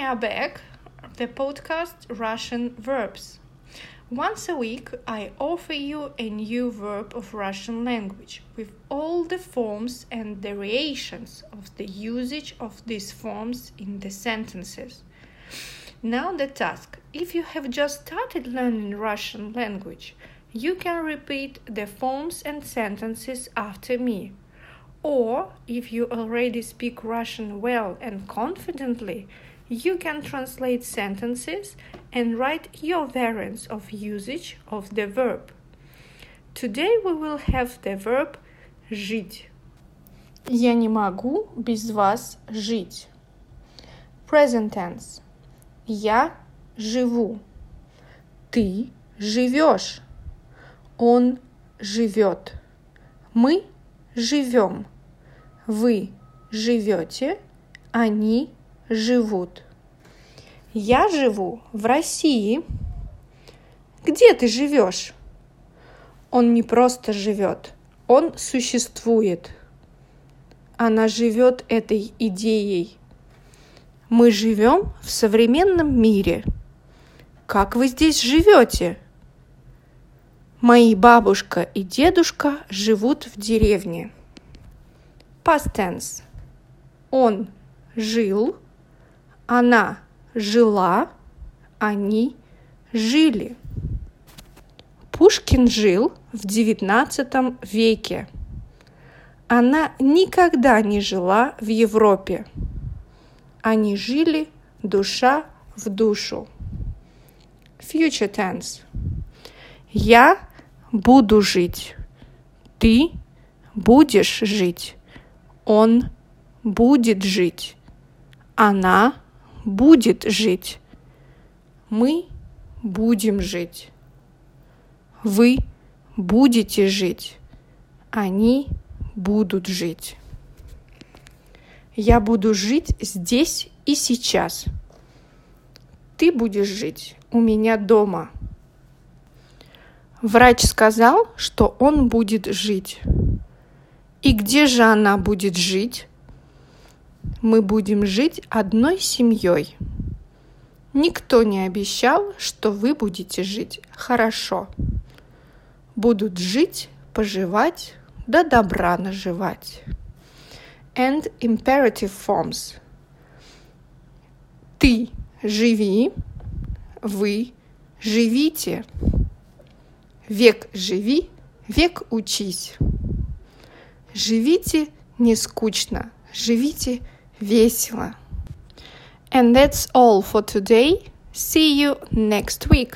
are back, the podcast Russian Verbs. Once a week, I offer you a new verb of Russian language with all the forms and variations of the usage of these forms in the sentences. Now, the task if you have just started learning Russian language, you can repeat the forms and sentences after me. Or, if you already speak Russian well and confidently, you can translate sentences and write your variants of usage of the verb. Today we will have the verb жить. Я не могу без вас жить. Present tense. Я живу. Ты живешь. Он живет. Мы живем. Вы живете. Они живут. Я живу в России. Где ты живешь? Он не просто живет, он существует. Она живет этой идеей. Мы живем в современном мире. Как вы здесь живете? Мои бабушка и дедушка живут в деревне. Past tense. Он жил, она жила, они жили. Пушкин жил в XIX веке. Она никогда не жила в Европе. Они жили душа в душу. Future tense. Я буду жить. Ты будешь жить. Он будет жить. Она будет жить. Мы будем жить. Вы будете жить. Они будут жить. Я буду жить здесь и сейчас. Ты будешь жить у меня дома. Врач сказал, что он будет жить. И где же она будет жить? Мы будем жить одной семьей. Никто не обещал, что вы будете жить хорошо. Будут жить, поживать, да добра наживать. And imperative forms. Ты живи, вы живите. Век живи, век учись. Живите не скучно, живите весело. And that's all for today. See you next week.